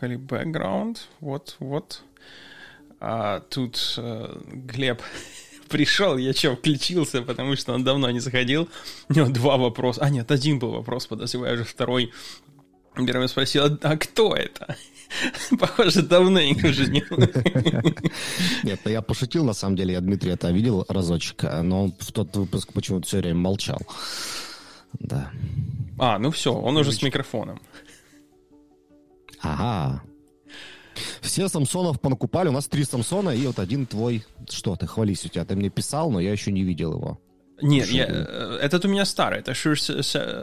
Поехали. Бэкграунд. Вот, вот. А тут э, Глеб пришел, я что, включился, потому что он давно не заходил. У него два вопроса. А, нет, один был вопрос, подозреваю, уже второй. Первый спросил, а, а кто это? Похоже, давно их уже не Нет, ну я пошутил, на самом деле. Я Дмитрия это видел разочек, но он в тот выпуск почему-то все время молчал. Да. А, ну все, он уже с микрофоном. Ага. Все Самсонов понакупали. У нас три Самсона и вот один твой. Что ты, хвались у тебя. Ты мне писал, но я еще не видел его. Нет, я, э, этот у меня старый, это Shure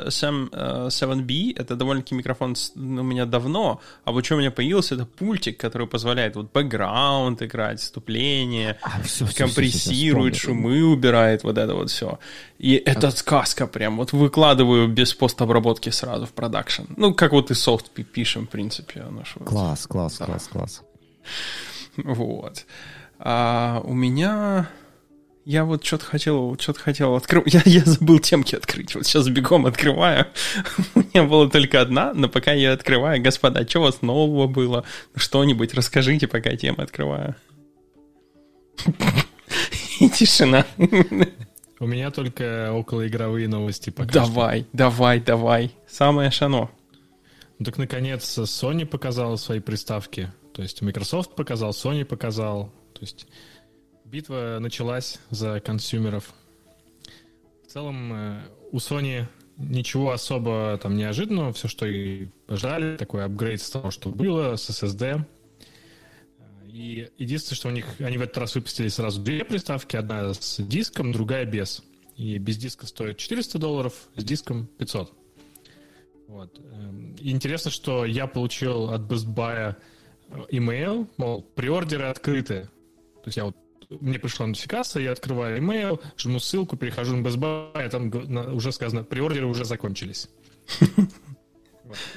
Sam 7B, это довольно-таки микрофон у меня давно, а вот что у меня появился, это пультик, который позволяет вот бэкграунд играть, вступление, а, все, все, компрессирует, все, шумы убирает, вот это вот все. И это а... сказка прям, вот выкладываю без постобработки сразу в продакшн. Ну, как вот и софт пишем, в принципе. Наш класс, вот. класс, да. класс, класс. Вот. А у меня я вот что-то хотел, что-то хотел открыть. Я, я забыл темки открыть. Вот сейчас бегом открываю. У меня была только одна, но пока я открываю, господа, что у вас нового было? Что-нибудь расскажите, пока я тему открываю. И тишина. У меня только околоигровые новости пока Давай, что. давай, давай. Самое шано. Ну, так, наконец, Sony показала свои приставки. То есть Microsoft показал, Sony показал. То есть Битва началась за консюмеров. В целом, э, у Sony ничего особо там неожиданного, все, что и ждали, такой апгрейд с того, что было, с SSD. И единственное, что у них, они в этот раз выпустили сразу две приставки, одна с диском, другая без. И без диска стоит 400 долларов, с диском 500. Вот. Эм, и интересно, что я получил от Best Buy email, мол, приордеры открыты. То есть я вот мне пришла нотификация, я открываю email, жму ссылку, перехожу на Best Buy, и там уже сказано, приордеры уже закончились.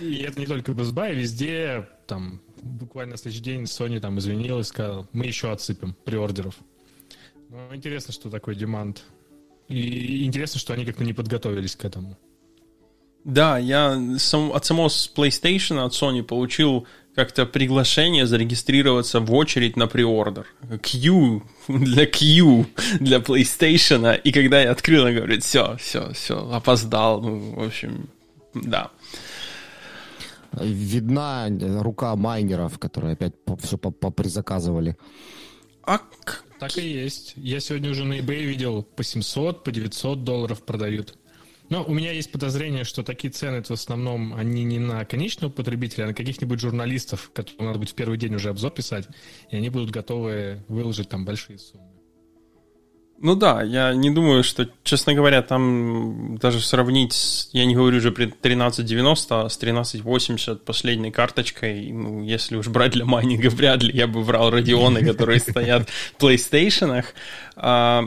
И это не только Best Buy, везде, там, буквально следующий день Sony там извинилась, сказала, мы еще отсыпем приордеров. Ну, интересно, что такой демант. И интересно, что они как-то не подготовились к этому. Да, я сам, от самого PlayStation, от Sony получил как-то приглашение зарегистрироваться в очередь на приордер. Q для Q для PlayStation. И когда я открыл, он говорит, все, все, все, опоздал. Ну, в общем, да. Видна рука майнеров, которые опять все попризаказывали. А так и есть. Я сегодня уже на eBay видел по 700, по 900 долларов продают. Но у меня есть подозрение, что такие цены это в основном они не на конечного потребителя, а на каких-нибудь журналистов, которым надо будет в первый день уже обзор писать, и они будут готовы выложить там большие суммы. Ну да, я не думаю, что, честно говоря, там даже сравнить, я не говорю уже при 1390, а с 1380 последней карточкой, ну, если уж брать для майнинга, вряд ли я бы брал радионы, которые стоят в PlayStation. А,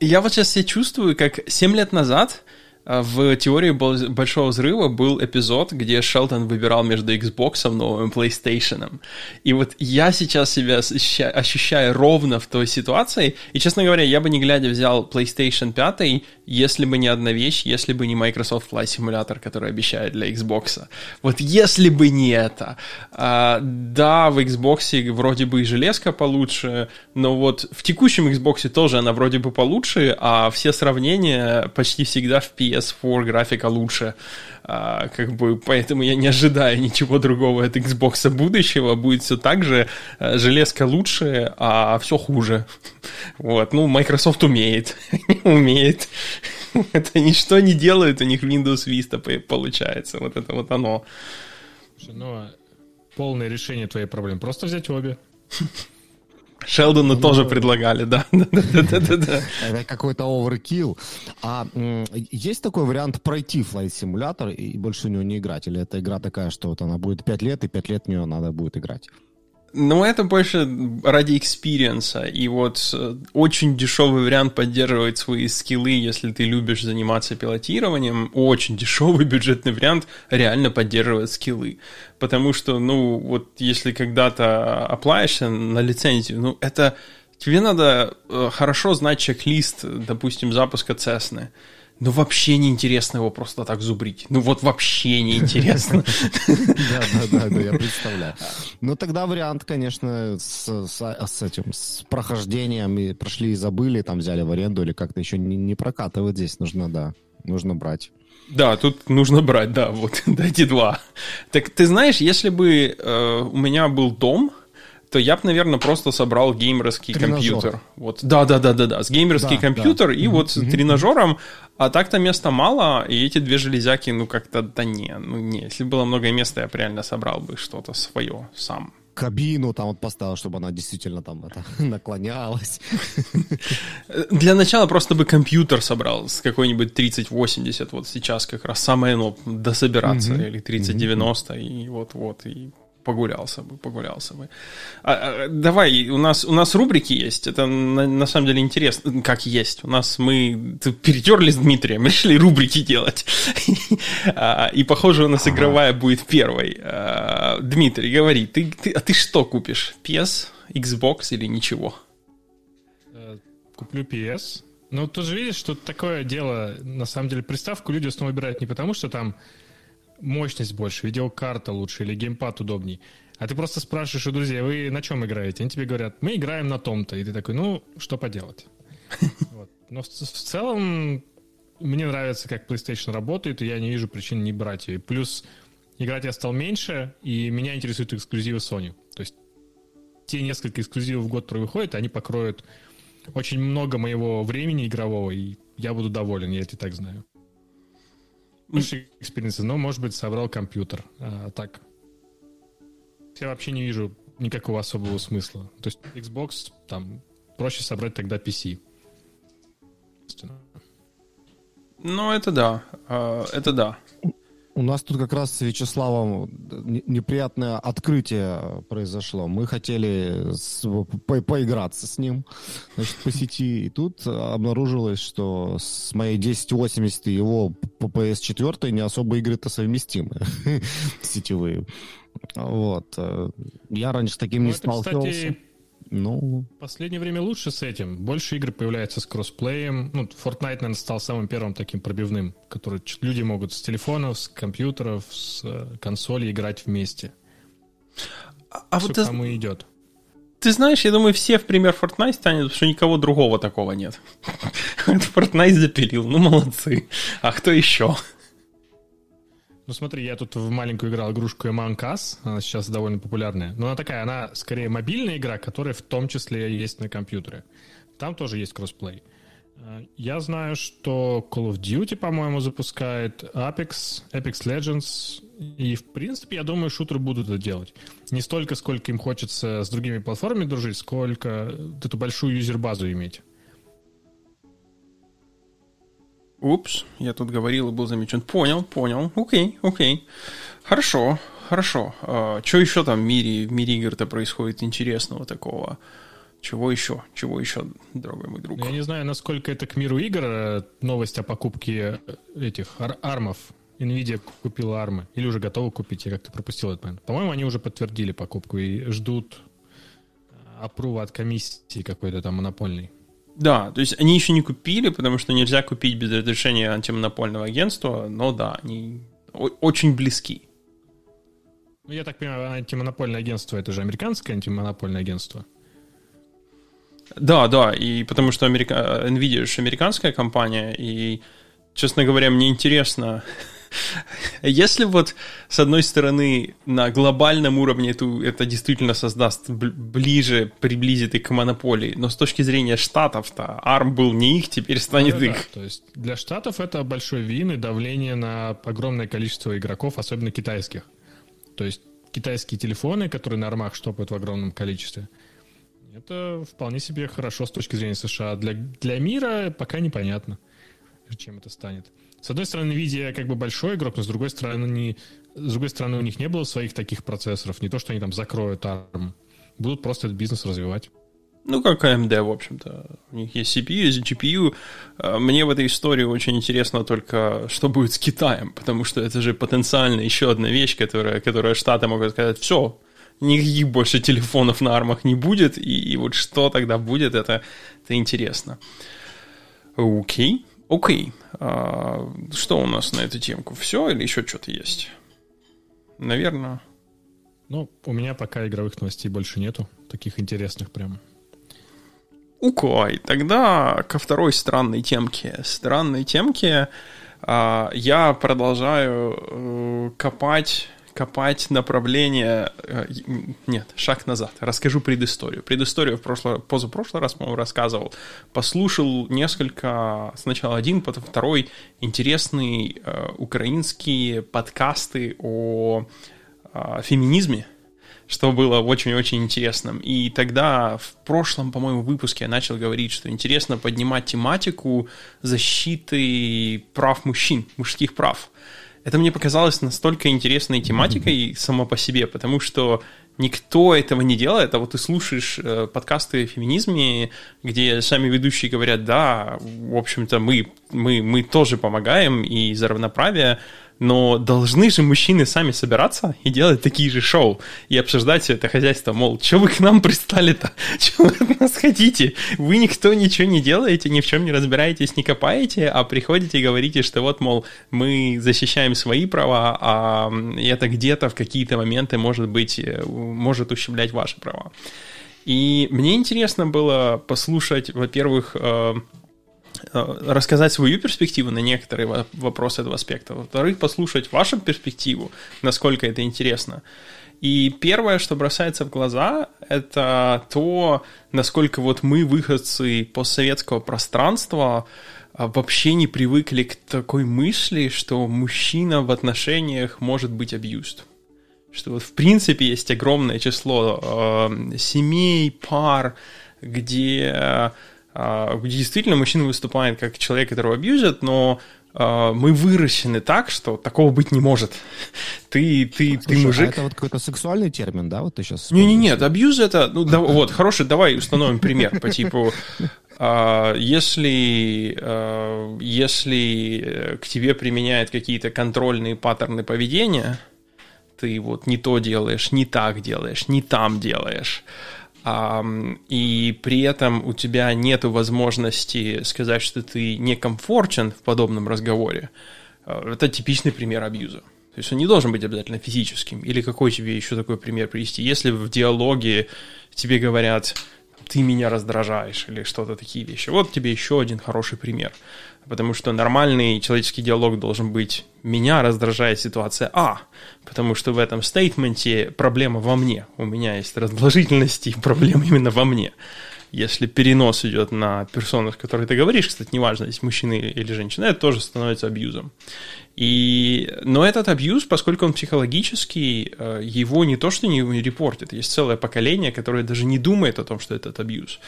я вот сейчас себя чувствую, как 7 лет назад в теории Большого Взрыва был эпизод, где Шелтон выбирал между Xbox новым и PlayStation. И вот я сейчас себя ощущаю ровно в той ситуации. И, честно говоря, я бы не глядя взял PlayStation 5, если бы не одна вещь, если бы не Microsoft Flight Simulator, который обещает для Xbox. Вот если бы не это. А, да, в Xbox вроде бы и железка получше, но вот в текущем Xbox тоже она вроде бы получше, а все сравнения почти всегда в PS PS4 графика лучше, а, как бы, поэтому я не ожидаю ничего другого от Xbox будущего, будет все так же, а, железка лучше, а все хуже. Вот, ну, Microsoft умеет, умеет. Это ничто не делает, у них Windows Vista получается, вот это вот оно. Ну, а полное решение твоей проблемы, просто взять обе. Шелдону ну, тоже предлагали, да. Это какой-то overkill. А есть такой вариант пройти Flight Simulator и больше в него не играть? Или эта игра такая, что вот она будет 5 лет, и 5 лет в нее надо будет играть? Ну, это больше ради экспириенса. И вот э, очень дешевый вариант поддерживает свои скиллы, если ты любишь заниматься пилотированием. Очень дешевый бюджетный вариант реально поддерживает скиллы. Потому что, ну, вот если когда-то оплаешься на лицензию, ну, это... Тебе надо э, хорошо знать чек-лист, допустим, запуска Cessna ну вообще неинтересно его просто так зубрить. Ну вот вообще неинтересно. Да, да, да, я представляю. Ну тогда вариант, конечно, с этим, с прохождением, и прошли и забыли, там взяли в аренду или как-то еще не прокатывать здесь нужно, да, нужно брать. Да, тут нужно брать, да, вот, дайте два. Так ты знаешь, если бы э, у меня был дом, то я бы, наверное, просто собрал геймерский Тренажер. компьютер. Вот, да, да, да, да, да, с геймерский да, компьютер да. и mm-hmm. вот с тренажером. А так-то места мало, и эти две железяки, ну как-то да не, ну не. Если было много места, я бы реально собрал бы что-то свое сам. Кабину там вот поставил, чтобы она действительно там это, наклонялась. Для начала просто бы компьютер собрал с какой-нибудь 3080, вот сейчас как раз самое, ну, дособираться, mm-hmm. или 3090, mm-hmm. и вот-вот, и погулялся бы, погулялся бы. А, а, давай, у нас, у нас рубрики есть, это на, на самом деле интересно, как есть. У нас мы перетерли с Дмитрием, решили рубрики делать. А, и, похоже, у нас игровая будет первой. А, Дмитрий, говори, ты, ты, а ты что купишь? PS, Xbox или ничего? Э, куплю PS. Ну, тут же видишь, что такое дело, на самом деле, приставку люди снова выбирают не потому, что там мощность больше, видеокарта лучше или геймпад удобней. А ты просто спрашиваешь у друзей, вы на чем играете? Они тебе говорят, мы играем на том-то. И ты такой, ну, что поделать. Вот. Но в, в целом мне нравится, как PlayStation работает, и я не вижу причин не брать ее. И плюс играть я стал меньше, и меня интересуют эксклюзивы Sony. То есть те несколько эксклюзивов в год, которые выходят, они покроют очень много моего времени игрового, и я буду доволен, я это и так знаю больше экспириенса, но, может быть, собрал компьютер. А, так. Я вообще не вижу никакого особого смысла. То есть Xbox, там, проще собрать тогда PC. Ну, это да. А, это да. У нас тут как раз с Вячеславом неприятное открытие произошло. Мы хотели с, по, поиграться с ним значит, по сети, и тут обнаружилось, что с моей 1080 и его по PS4 не особо игры-то совместимы сетевые. Вот. Я раньше с таким ну, не сталкивался. Кстати ну... В последнее время лучше с этим. Больше игр появляется с кроссплеем. Ну, Fortnite, наверное, стал самым первым таким пробивным, который люди могут с телефонов, с компьютеров, с э, консолей играть вместе. А, а вот кому ты... идет. Ты знаешь, я думаю, все в пример Fortnite станет, потому что никого другого такого нет. Fortnite запилил, ну молодцы. А кто еще? Ну смотри, я тут в маленькую играл игрушку Among Us, она сейчас довольно популярная. Но она такая, она скорее мобильная игра, которая в том числе есть на компьютере. Там тоже есть кроссплей. Э, я знаю, что Call of Duty, по-моему, запускает, Apex, Apex Legends, и, в принципе, я думаю, шутеры будут это делать. Не столько, сколько им хочется с другими платформами дружить, сколько эту большую юзер-базу иметь. Упс, я тут говорил и был замечен. Понял, понял. Окей, окей. Хорошо, хорошо. А, что еще там в мире, в мире игр-то происходит интересного такого? Чего еще? Чего еще, дорогой мой друг? Я не знаю, насколько это к миру игр э, новость о покупке этих ар- армов. Nvidia купила армы. Или уже готова купить, я как-то пропустил этот момент. По-моему, они уже подтвердили покупку и ждут опрува от комиссии какой-то там монопольной. Да, то есть они еще не купили, потому что нельзя купить без разрешения антимонопольного агентства, но да, они очень близки. Ну, я так понимаю, антимонопольное агентство это же американское антимонопольное агентство. Да, да, и потому что Америка... Nvidia же американская компания, и, честно говоря, мне интересно, Если вот, с одной стороны, на глобальном уровне это, это действительно создаст ближе, приблизит их к монополии, но с точки зрения штатов-то ARM был не их, теперь станет ну, их. Да. То есть для штатов это большой вин и давление на огромное количество игроков, особенно китайских. То есть китайские телефоны, которые на армах штопают в огромном количестве, это вполне себе хорошо с точки зрения США. Для, для мира пока непонятно, чем это станет. С одной стороны, Nvidia как бы большой игрок, но с другой стороны, не, с другой стороны, у них не было своих таких процессоров. Не то, что они там закроют ARM. Будут просто этот бизнес развивать. Ну, как AMD, в общем-то. У них есть CPU, есть GPU. А, мне в этой истории очень интересно только, что будет с Китаем, потому что это же потенциально еще одна вещь, которая, которая Штаты могут сказать, все, никаких больше телефонов на армах не будет, и, и вот что тогда будет, это, это интересно. Окей. Окей. А, что у нас на эту темку? Все или еще что-то есть? Наверное. Ну, у меня пока игровых новостей больше нету, таких интересных прям. Укой. Тогда ко второй странной темке. Странной темке а, я продолжаю э, копать копать направление... Э, нет, шаг назад. Расскажу предысторию. Предысторию в прошлый, позапрошлый раз, по-моему, рассказывал. Послушал несколько... Сначала один, потом второй интересные э, украинские подкасты о э, феминизме что было очень-очень интересным. И тогда в прошлом, по-моему, выпуске я начал говорить, что интересно поднимать тематику защиты прав мужчин, мужских прав. Это мне показалось настолько интересной тематикой само по себе, потому что никто этого не делает, а вот ты слушаешь э, подкасты о феминизме, где сами ведущие говорят, да, в общем-то, мы, мы, мы тоже помогаем и за равноправие, но должны же мужчины сами собираться и делать такие же шоу и обсуждать это хозяйство, мол, что вы к нам пристали-то, что вы от нас хотите, вы никто ничего не делаете, ни в чем не разбираетесь, не копаете, а приходите и говорите, что вот, мол, мы защищаем свои права, а это где-то в какие-то моменты может быть, э, может ущемлять ваши права. И мне интересно было послушать, во-первых, Э, рассказать свою перспективу на некоторые вопросы этого аспекта. Во-вторых, послушать вашу перспективу, насколько это интересно. И первое, что бросается в глаза, это то, насколько вот мы, выходцы постсоветского пространства, а, вообще не привыкли к такой мысли, что мужчина в отношениях может быть abused. Что вот в принципе есть огромное число э, семей, пар, где а, действительно мужчина выступает как человек, которого абьюзят, но а, мы выращены так, что такого быть не может. Ты, ты, Слушай, ты мужик. А это вот какой-то сексуальный термин, да? Вот ты сейчас. Не, не, нет, абьюз это, ну да, вот хороший, давай установим пример по типу. Если, если к тебе применяют какие-то контрольные паттерны поведения, ты вот не то делаешь, не так делаешь, не там делаешь, и при этом у тебя нет возможности сказать, что ты некомфортен в подобном разговоре, а, это типичный пример абьюза. То есть он не должен быть обязательно физическим. Или какой тебе еще такой пример привести? Если в диалоге тебе говорят, ты меня раздражаешь, или что-то такие вещи. Вот тебе еще один хороший пример потому что нормальный человеческий диалог должен быть «меня раздражает ситуация А», потому что в этом стейтменте проблема во мне, у меня есть раздражительность и проблема именно во мне. Если перенос идет на персону, с которой ты говоришь, кстати, неважно, есть мужчина или женщина, это тоже становится абьюзом. И, но этот абьюз, поскольку он психологический, э, его не то что не репортит, есть целое поколение, которое даже не думает о том, что это абьюз.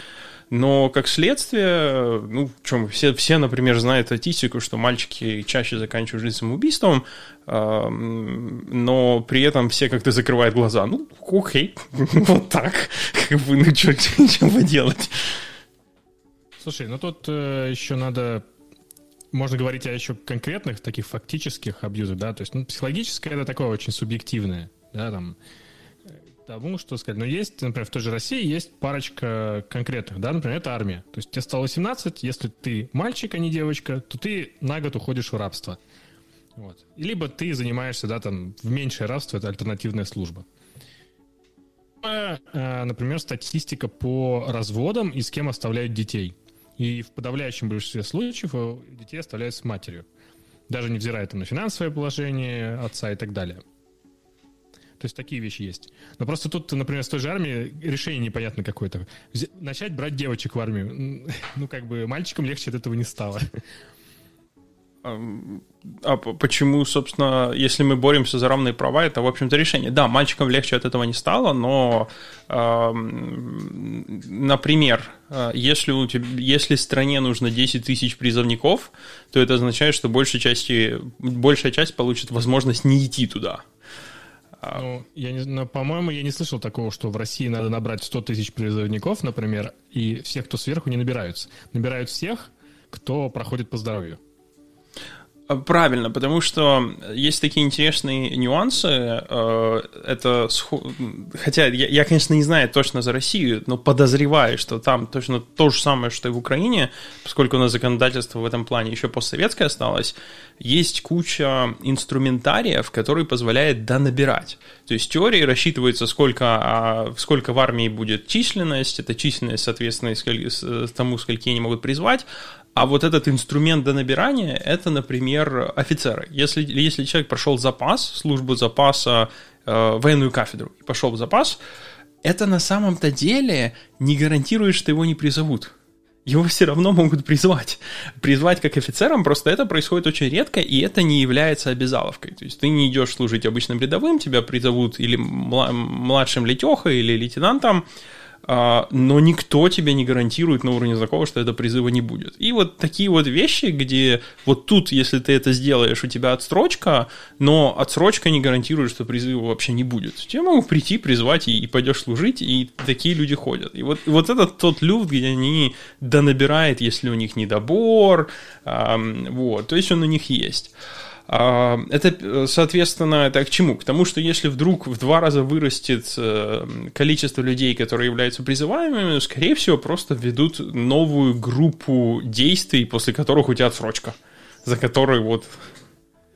Но как следствие, ну, чем все, все, например, знают статистику, что мальчики чаще заканчивают жизнь самоубийством, но при этом все как-то закрывают глаза. Ну, окей, вот так. Как бы, ну, что делать? Слушай, ну тут э, еще надо можно говорить о еще конкретных таких фактических абьюзах, да, то есть ну, психологическое это такое очень субъективное, да, там тому, что сказать. Но есть, например, в той же России есть парочка конкретных, да, например, это армия. То есть тебе стало 18, если ты мальчик, а не девочка, то ты на год уходишь в рабство. Вот. Либо ты занимаешься, да, там, в меньшее рабство, это альтернативная служба. Э, например, статистика по разводам и с кем оставляют детей. И в подавляющем большинстве случаев детей оставляют с матерью. Даже невзирая там, на финансовое положение отца и так далее. То есть такие вещи есть. Но просто тут, например, с той же армией решение непонятно какое-то. Начать брать девочек в армию. Ну, как бы мальчикам легче от этого не стало. А почему, собственно, если мы боремся за равные права, это, в общем-то, решение. Да, мальчикам легче от этого не стало, но, э, например, если, у тебя, если стране нужно 10 тысяч призывников, то это означает, что большая часть, большая часть получит возможность не идти туда. А, ну, я не, но, по-моему, я не слышал такого, что в России надо набрать 100 тысяч призывников, например, и всех, кто сверху, не набираются. Набирают всех, кто проходит по здоровью. А, правильно, потому что есть такие интересные нюансы. Э, это, хотя я, я, конечно, не знаю точно за Россию, но подозреваю, что там точно то же самое, что и в Украине, поскольку у нас законодательство в этом плане еще постсоветское осталось, есть куча инструментариев, который позволяет донабирать. То есть теории рассчитывается, сколько, а, сколько в армии будет численность, это численность, соответственно, тому, скольки они могут призвать, а вот этот инструмент до набирания – это, например, офицеры. Если, если человек прошел запас, службу запаса, э, военную кафедру и пошел в запас, это на самом-то деле не гарантирует, что его не призовут. Его все равно могут призвать. Призвать как офицером, просто это происходит очень редко, и это не является обязаловкой. То есть ты не идешь служить обычным рядовым, тебя призовут или младшим летехой, или лейтенантом, но никто тебе не гарантирует на уровне знакомого, что это призыва не будет. И вот такие вот вещи, где вот тут, если ты это сделаешь, у тебя отсрочка, но отсрочка не гарантирует, что призыва вообще не будет. Тебе могут прийти, призвать, и, и пойдешь служить, и такие люди ходят. И вот, и вот это тот люфт, где они донабирают, если у них недобор, эм, вот, то есть он у них есть. А, это, соответственно, это к чему? К тому, что если вдруг в два раза вырастет э, количество людей, которые являются призываемыми, скорее всего, просто введут новую группу действий, после которых у тебя отсрочка, за которой вот...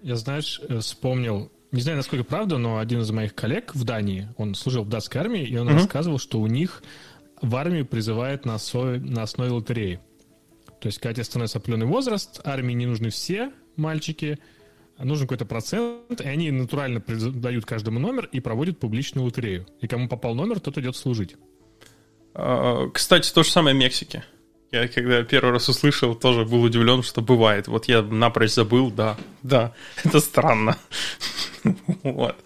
Я, знаешь, э, вспомнил, не знаю, насколько правда, но один из моих коллег в Дании, он служил в датской армии, и он угу. рассказывал, что у них в армию призывают на основе, на основе лотереи. То есть, когда тебе становится определенный возраст, армии не нужны все мальчики – нужен какой-то процент, и они натурально дают каждому номер и проводят публичную лотерею. И кому попал номер, тот идет служить. А, кстати, то же самое в Мексике. Я когда первый раз услышал, тоже был удивлен, что бывает. Вот я напрочь забыл, да, да, это странно. Вот.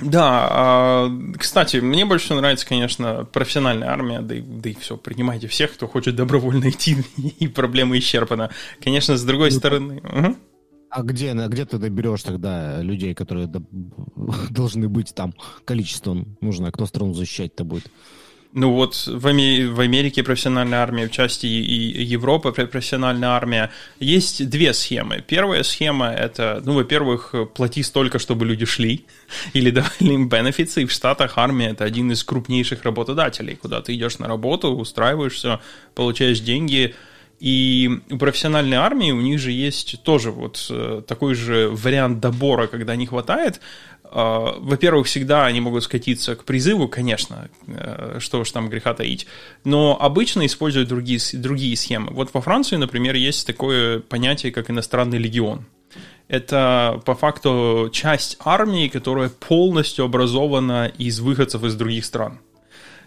Да, а, кстати, мне больше нравится, конечно, профессиональная армия, да и, да и все, принимайте всех, кто хочет добровольно идти, и проблема исчерпана. Конечно, с другой ну, стороны... Угу. А где, где ты доберешь тогда людей, которые должны быть там, количество нужно, кто страну защищать-то будет? Ну вот в, в Америке профессиональная армия, в части и Европы профессиональная армия. Есть две схемы. Первая схема это, ну, во-первых, плати столько, чтобы люди шли, или давали им бенефиты. И в Штатах армия это один из крупнейших работодателей, куда ты идешь на работу, устраиваешься, получаешь деньги. И у профессиональной армии у них же есть тоже вот э, такой же вариант добора, когда не хватает. А, во-первых, всегда они могут скатиться к призыву, конечно, э, что уж там греха таить, но обычно используют другие, другие схемы. Вот во Франции, например, есть такое понятие, как иностранный легион. Это по факту часть армии, которая полностью образована из выходцев из других стран.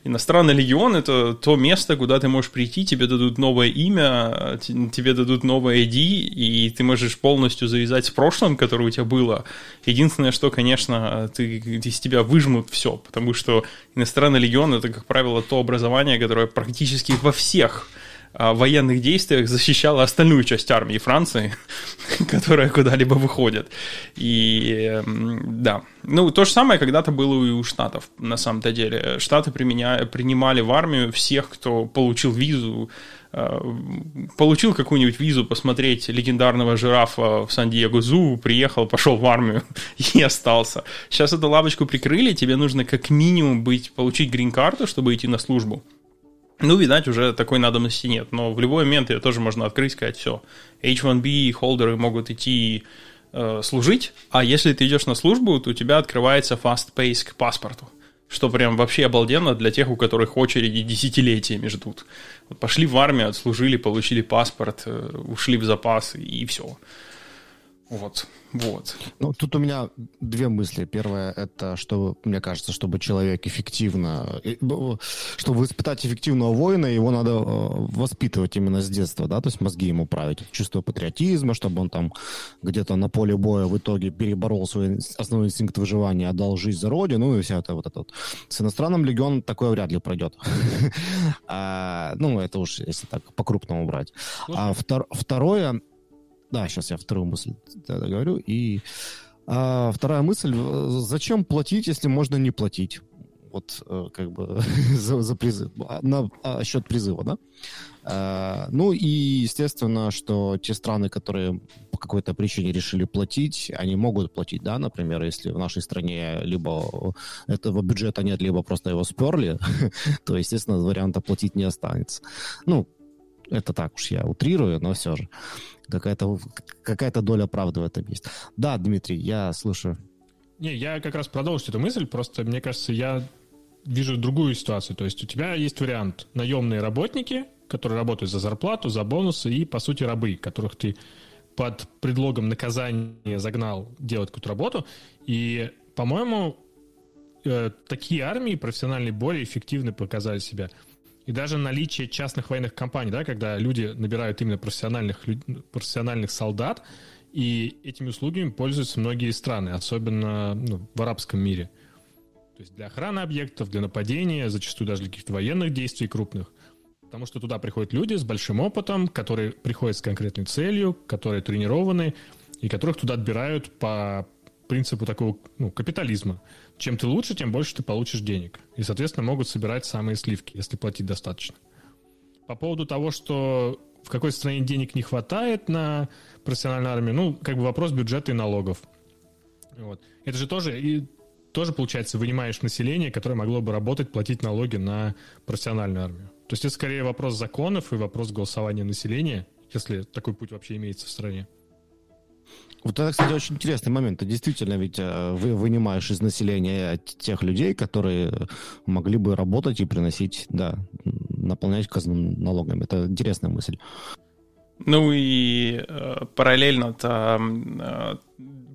Иностранный легион — это то место, куда ты можешь прийти, тебе дадут новое имя, тебе дадут новое ID, и ты можешь полностью завязать с прошлым, которое у тебя было. Единственное, что, конечно, ты, из тебя выжмут все, потому что иностранный легион — это, как правило, то образование, которое практически во всех военных действиях защищала остальную часть армии Франции, которая куда-либо выходит. И да, ну то же самое когда-то было и у Штатов, на самом-то деле. Штаты применя... принимали в армию всех, кто получил визу, э, получил какую-нибудь визу посмотреть легендарного жирафа в Сан-Диего Зу, приехал, пошел в армию и остался. Сейчас эту лавочку прикрыли, тебе нужно как минимум быть, получить грин-карту, чтобы идти на службу. Ну, видать, уже такой надобности нет. Но в любой момент ее тоже можно открыть и сказать, все, H1B холдеры могут идти э, служить, а если ты идешь на службу, то у тебя открывается fast pace к паспорту. Что прям вообще обалденно для тех, у которых очереди десятилетиями ждут. Вот пошли в армию, отслужили, получили паспорт, э, ушли в запас и все. Вот. Вот. Ну, тут у меня две мысли. Первое, это, что, мне кажется, чтобы человек эффективно... Ну, чтобы воспитать эффективного воина, его надо э, воспитывать именно с детства, да, то есть мозги ему править. Чувство патриотизма, чтобы он там где-то на поле боя в итоге переборол свой основной инстинкт выживания, отдал жизнь за родину, ну и вся это вот это вот. С иностранным легионом такое вряд ли пройдет. А, ну, это уж если так по-крупному брать. А второе, да, сейчас я вторую мысль говорю. И а, вторая мысль. Зачем платить, если можно не платить? вот э, как бы за, за призыв, а, на а, счет призыва, да. А, ну и естественно, что те страны, которые по какой-то причине решили платить, они могут платить, да, например, если в нашей стране либо этого бюджета нет, либо просто его сперли, то, естественно, варианта платить не останется. Ну, это так уж я утрирую, но все же какая-то какая доля правды в этом есть. Да, Дмитрий, я слушаю. Не, я как раз продолжу эту мысль, просто мне кажется, я вижу другую ситуацию. То есть у тебя есть вариант наемные работники, которые работают за зарплату, за бонусы и, по сути, рабы, которых ты под предлогом наказания загнал делать какую-то работу. И, по-моему, э, такие армии профессиональные более эффективно показали себя. И даже наличие частных военных компаний, да, когда люди набирают именно профессиональных, профессиональных солдат, и этими услугами пользуются многие страны, особенно ну, в арабском мире. То есть для охраны объектов, для нападения, зачастую даже для каких-то военных действий крупных. Потому что туда приходят люди с большим опытом, которые приходят с конкретной целью, которые тренированы, и которых туда отбирают по принципу такого ну, капитализма. Чем ты лучше, тем больше ты получишь денег. И, соответственно, могут собирать самые сливки, если платить достаточно. По поводу того, что в какой стране денег не хватает на профессиональную армию, ну, как бы вопрос бюджета и налогов. Вот. Это же тоже, и тоже, получается, вынимаешь население, которое могло бы работать, платить налоги на профессиональную армию. То есть это скорее вопрос законов и вопрос голосования населения, если такой путь вообще имеется в стране. Вот это, кстати, очень интересный момент. Ты действительно ведь э, вы вынимаешь из населения тех людей, которые могли бы работать и приносить, да, наполнять казну налогами. Это интересная мысль. Ну и э, параллельно-то, э,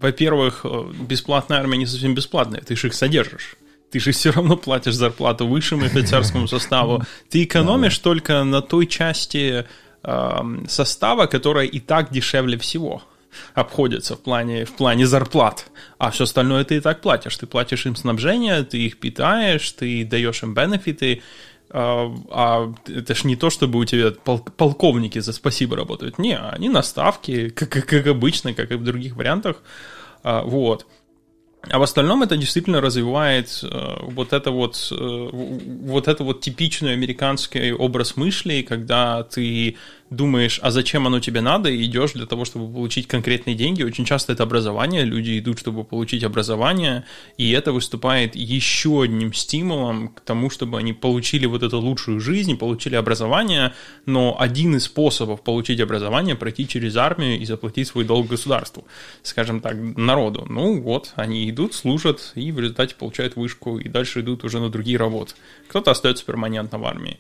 во-первых, бесплатная армия не совсем бесплатная, ты же их содержишь. Ты же все равно платишь зарплату высшему офицерскому составу. Ты экономишь только на той части состава, которая и так дешевле всего обходится в плане, в плане зарплат, а все остальное ты и так платишь. Ты платишь им снабжение, ты их питаешь, ты даешь им бенефиты, а, а это ж не то, чтобы у тебя пол- полковники за спасибо работают. Не, они на ставке, как, как, как обычно, как и в других вариантах. А, вот. А в остальном это действительно развивает э, вот это вот, э, вот это вот типичный американский образ мысли, когда ты думаешь, а зачем оно тебе надо, и идешь для того, чтобы получить конкретные деньги. Очень часто это образование, люди идут, чтобы получить образование, и это выступает еще одним стимулом к тому, чтобы они получили вот эту лучшую жизнь, получили образование, но один из способов получить образование – пройти через армию и заплатить свой долг государству, скажем так, народу. Ну вот, они идут, служат, и в результате получают вышку, и дальше идут уже на другие работы. Кто-то остается перманентно в армии.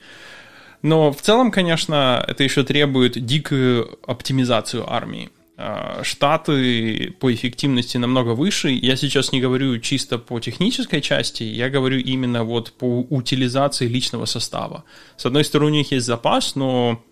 Но в целом, конечно, это еще требует дикую оптимизацию армии. А, штаты по эффективности намного выше. Я сейчас не говорю чисто по технической части, я говорю именно вот по утилизации личного состава. С одной стороны, у них есть запас, но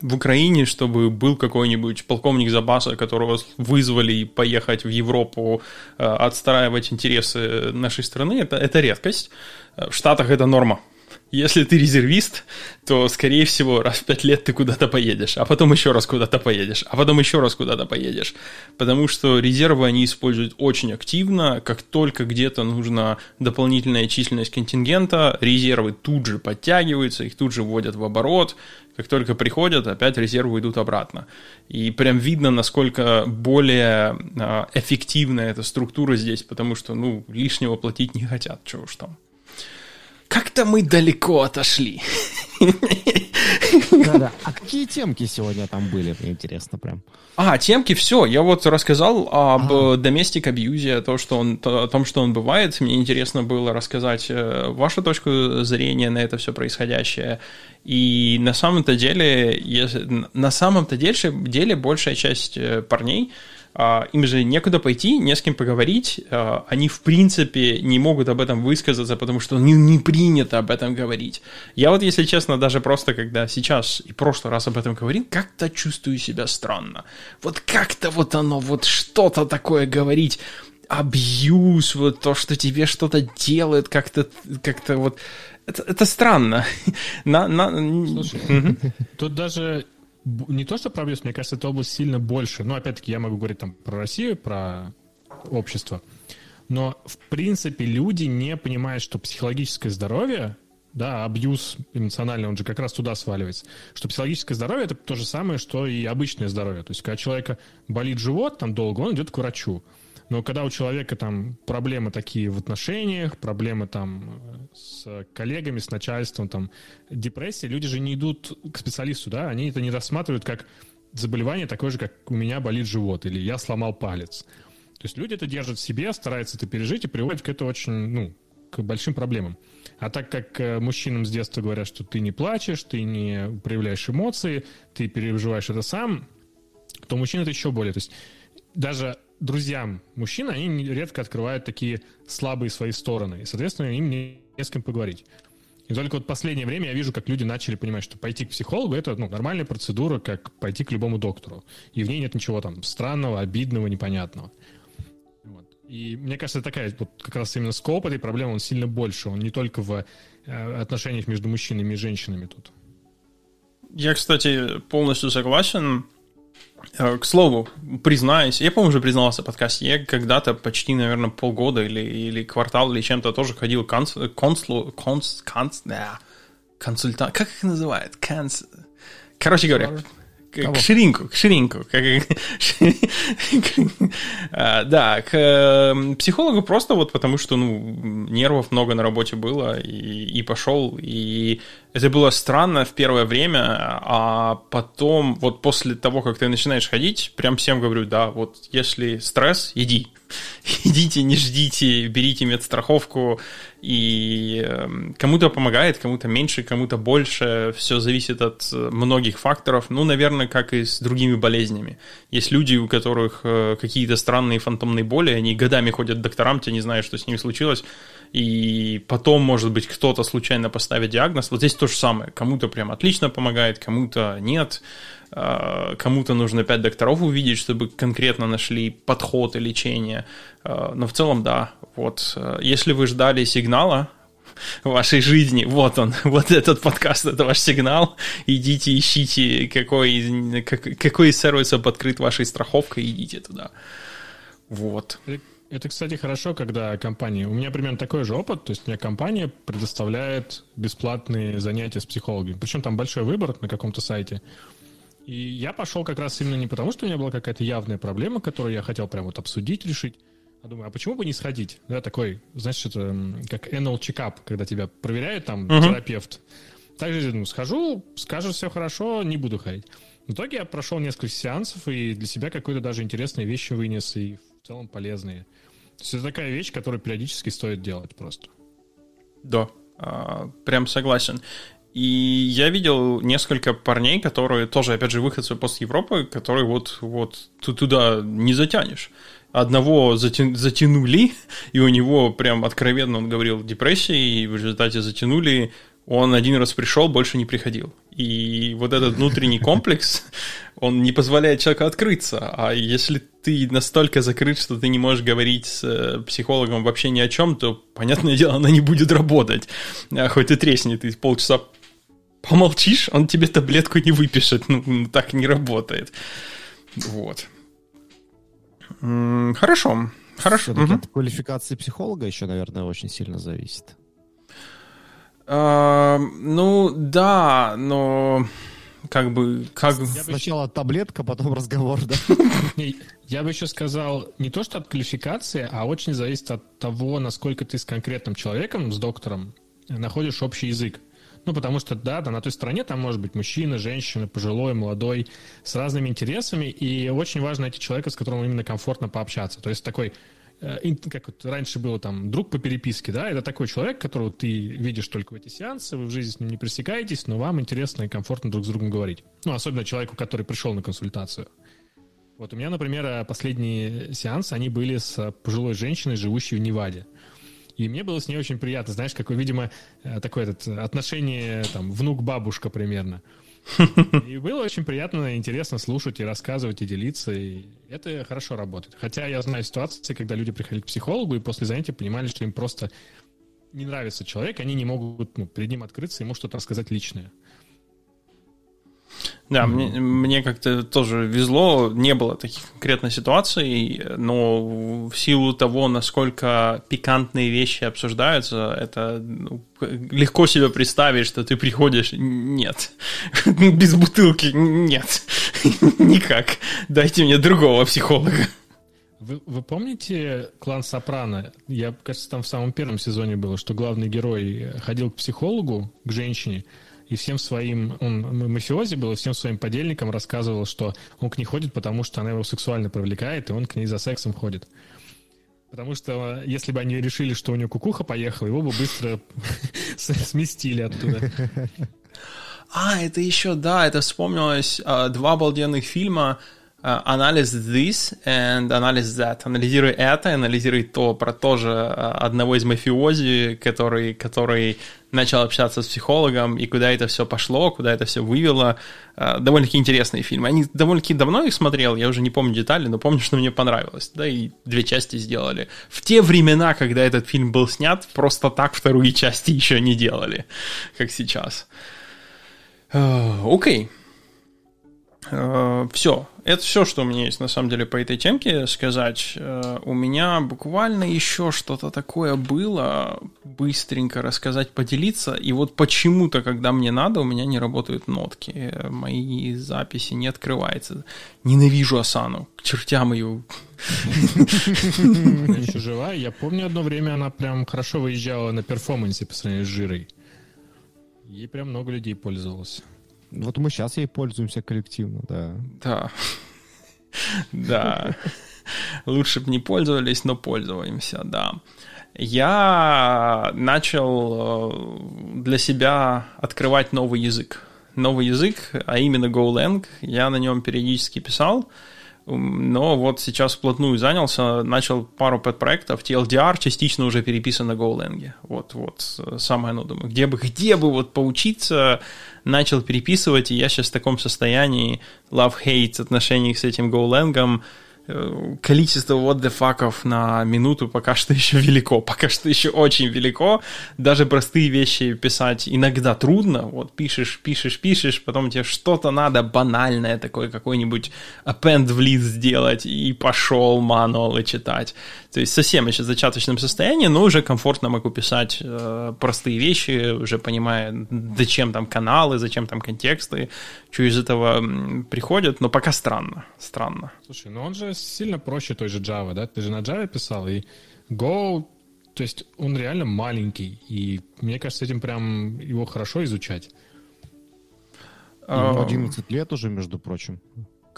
в Украине, чтобы был какой-нибудь полковник запаса, которого вызвали поехать в Европу а, отстраивать интересы нашей страны, это, это редкость. В Штатах это норма. Если ты резервист, то, скорее всего, раз в пять лет ты куда-то поедешь, а потом еще раз куда-то поедешь, а потом еще раз куда-то поедешь. Потому что резервы они используют очень активно. Как только где-то нужна дополнительная численность контингента, резервы тут же подтягиваются, их тут же вводят в оборот. Как только приходят, опять резервы идут обратно. И прям видно, насколько более а, эффективна эта структура здесь, потому что, ну, лишнего платить не хотят, чего уж там. Как-то мы далеко отошли. А какие темки сегодня там были, мне интересно прям. А, темки, все. Я вот рассказал об а. доместик абьюзе, то, что он, то, о том, что он бывает. Мне интересно было рассказать э, вашу точку зрения на это все происходящее. И на самом-то деле, если, на самом-то деле, деле большая часть э, парней им же некуда пойти, не с кем поговорить, а, они в принципе не могут об этом высказаться, потому что не, не принято об этом говорить. Я вот, если честно, даже просто когда сейчас и прошлый раз об этом говорил, как-то чувствую себя странно. Вот как-то вот оно, вот что-то такое говорить, абьюз, вот то, что тебе что-то делает, как-то, как-то вот... Это, это странно. На, на... Слушай, угу. тут даже не то, что про мне кажется, эта область сильно больше. Но, опять-таки, я могу говорить там про Россию, про общество. Но, в принципе, люди не понимают, что психологическое здоровье, да, абьюз эмоциональный, он же как раз туда сваливается, что психологическое здоровье — это то же самое, что и обычное здоровье. То есть, когда человека болит живот там долго, он идет к врачу. Но когда у человека там проблемы такие в отношениях, проблемы там с коллегами, с начальством, там депрессия, люди же не идут к специалисту, да, они это не рассматривают как заболевание такое же, как у меня болит живот или я сломал палец. То есть люди это держат в себе, стараются это пережить и приводят к этому очень, ну, к большим проблемам. А так как э, мужчинам с детства говорят, что ты не плачешь, ты не проявляешь эмоции, ты переживаешь это сам, то мужчин это еще более. То есть даже друзьям мужчин, они редко открывают такие слабые свои стороны. И, соответственно, им не, не с кем поговорить. И только вот последнее время я вижу, как люди начали понимать, что пойти к психологу это ну, нормальная процедура, как пойти к любому доктору. И в ней нет ничего там странного, обидного, непонятного. Вот. И мне кажется, такая вот как раз именно скоп этой проблемы, он сильно больше. Он не только в э, отношениях между мужчинами и женщинами тут. Я, кстати, полностью согласен. Э, к слову, признаюсь, я, по-моему, уже признался в подкасте, я когда-то почти, наверное, полгода или, или квартал или чем-то тоже ходил к консулу, консулу, конс, конс, да, консультант, как их называют? Конс... Короче говоря, к, к ширинку, к ширинку. А, да, к эм, психологу просто вот потому, что, ну, нервов много на работе было, и пошел, и это было странно в первое время, а потом, вот после того, как ты начинаешь ходить, прям всем говорю, да, вот если стресс, иди, идите, не ждите, берите медстраховку, и эм, кому-то помогает, кому-то меньше, кому-то больше, все зависит от э, многих факторов, ну, наверное, как и с другими болезнями. Есть люди, у которых э, какие-то странные фантомные боли, они годами ходят к докторам, те не знают, что с ними случилось, и потом, может быть, кто-то случайно поставит диагноз. Вот здесь то же самое. Кому-то прям отлично помогает, кому-то нет. А, кому-то нужно пять докторов увидеть, чтобы конкретно нашли подход и лечение. А, но в целом, да, вот. А, если вы ждали сигнала, вашей жизни. Вот он, вот этот подкаст, это ваш сигнал. Идите, ищите, какой, какой из сервисов подкрыт вашей страховкой, идите туда. Вот. Это, кстати, хорошо, когда компания... У меня примерно такой же опыт, то есть у меня компания предоставляет бесплатные занятия с психологами. Причем там большой выбор на каком-то сайте. И я пошел как раз именно не потому, что у меня была какая-то явная проблема, которую я хотел прям вот обсудить, решить, а думаю, а почему бы не сходить? Да, такой, знаешь, это как anal чекап, когда тебя проверяет там uh-huh. терапевт. Также ну, схожу, скажет все хорошо, не буду ходить. В итоге я прошел несколько сеансов и для себя какие-то даже интересные вещи вынес и целом полезные. То есть это такая вещь, которую периодически стоит делать просто. Да, а, прям согласен. И я видел несколько парней, которые тоже, опять же, выходцы после Европы, которые вот, вот ты туда не затянешь. Одного затянули, и у него прям откровенно он говорил депрессии, и в результате затянули, он один раз пришел, больше не приходил. И вот этот внутренний комплекс, он не позволяет человеку открыться. А если ты настолько закрыт, что ты не можешь говорить с э, психологом вообще ни о чем, то, понятное дело, она не будет работать. А хоть и треснет, ты полчаса помолчишь, он тебе таблетку не выпишет. Ну, ну так не работает. Вот. Хорошо. Хорошо. Угу. От квалификации психолога еще, наверное, очень сильно зависит. А, ну, да, но как бы... Как... Сначала таблетка, потом разговор, да? Я бы еще сказал, не то что от квалификации, а очень зависит от того, насколько ты с конкретным человеком, с доктором, находишь общий язык. Ну, потому что, да, да, на той стороне там может быть мужчина, женщина, пожилой, молодой, с разными интересами, и очень важно найти человека, с которым именно комфортно пообщаться. То есть такой как вот раньше было там друг по переписке, да, это такой человек, которого ты видишь только в эти сеансы, вы в жизни с ним не пресекаетесь, но вам интересно и комфортно друг с другом говорить. Ну, особенно человеку, который пришел на консультацию. Вот у меня, например, последние сеансы, они были с пожилой женщиной, живущей в Неваде. И мне было с ней очень приятно. Знаешь, какое, видимо, э, такое этот, отношение там внук-бабушка примерно. И было очень приятно, интересно слушать и рассказывать, и делиться. И это хорошо работает. Хотя я знаю ситуации, когда люди приходили к психологу и после занятия понимали, что им просто не нравится человек, они не могут ну, перед ним открыться, ему что-то рассказать личное. Да, mm-hmm. мне, мне как-то тоже везло, не было таких конкретных ситуаций, но в силу того, насколько пикантные вещи обсуждаются, это ну, легко себе представить, что ты приходишь, нет, без бутылки, нет, никак, дайте мне другого психолога. Вы, вы помните клан Сопрано? Я, кажется, там в самом первом сезоне было, что главный герой ходил к психологу, к женщине, и всем своим, он мафиози был, и всем своим подельникам рассказывал, что он к ней ходит, потому что она его сексуально привлекает, и он к ней за сексом ходит. Потому что если бы они решили, что у него кукуха поехала, его бы быстро сместили оттуда. А, это еще, да, это вспомнилось. А, два обалденных фильма анализ this and анализ that. Анализируй это, анализируй то, про тоже э, одного из мафиози, который, который начал общаться с психологом, и куда это все пошло, куда это все вывело. Э, довольно-таки интересные фильмы. Они довольно-таки давно их смотрел, я уже не помню детали, но помню, что мне понравилось. Да, и две части сделали. В те времена, когда этот фильм был снят, просто так вторую части еще не делали, как сейчас. Окей. Okay. Э, все. Это все, что у меня есть на самом деле по этой темке сказать. Э, у меня буквально еще что-то такое было, быстренько рассказать, поделиться. И вот почему-то, когда мне надо, у меня не работают нотки. Мои записи не открываются. Ненавижу Асану. К чертям ее. Она еще жива. Я помню одно время она прям хорошо выезжала на перформансе по сравнению с жирой. Ей прям много людей пользовалось. Вот мы сейчас ей пользуемся коллективно, да. Да. Да. Лучше бы не пользовались, но пользуемся, да. Я начал э, для себя открывать новый язык. Новый язык, а именно GoLang. Я на нем периодически писал но вот сейчас вплотную занялся, начал пару подпроектов, TLDR частично уже переписан на GoLang. Вот, вот, самое, ну, думаю, где бы, где бы вот поучиться, начал переписывать, и я сейчас в таком состоянии love-hate отношений с этим GoLang, Э, количество what the fuckов на минуту пока что еще велико, пока что еще очень велико. Даже простые вещи писать иногда трудно. Вот пишешь, пишешь, пишешь, потом тебе что-то надо банальное такое, какой-нибудь append в лист сделать, и пошел мануалы читать. То есть совсем еще в зачаточном состоянии, но уже комфортно могу писать э, простые вещи, уже понимая, зачем там каналы, зачем там контексты, что из этого приходит, но пока странно, странно. Слушай, ну он же сильно проще той же Java, да? Ты же на Java писал, и Go, то есть он реально маленький, и мне кажется, этим прям его хорошо изучать. Ему 11 лет уже, между прочим.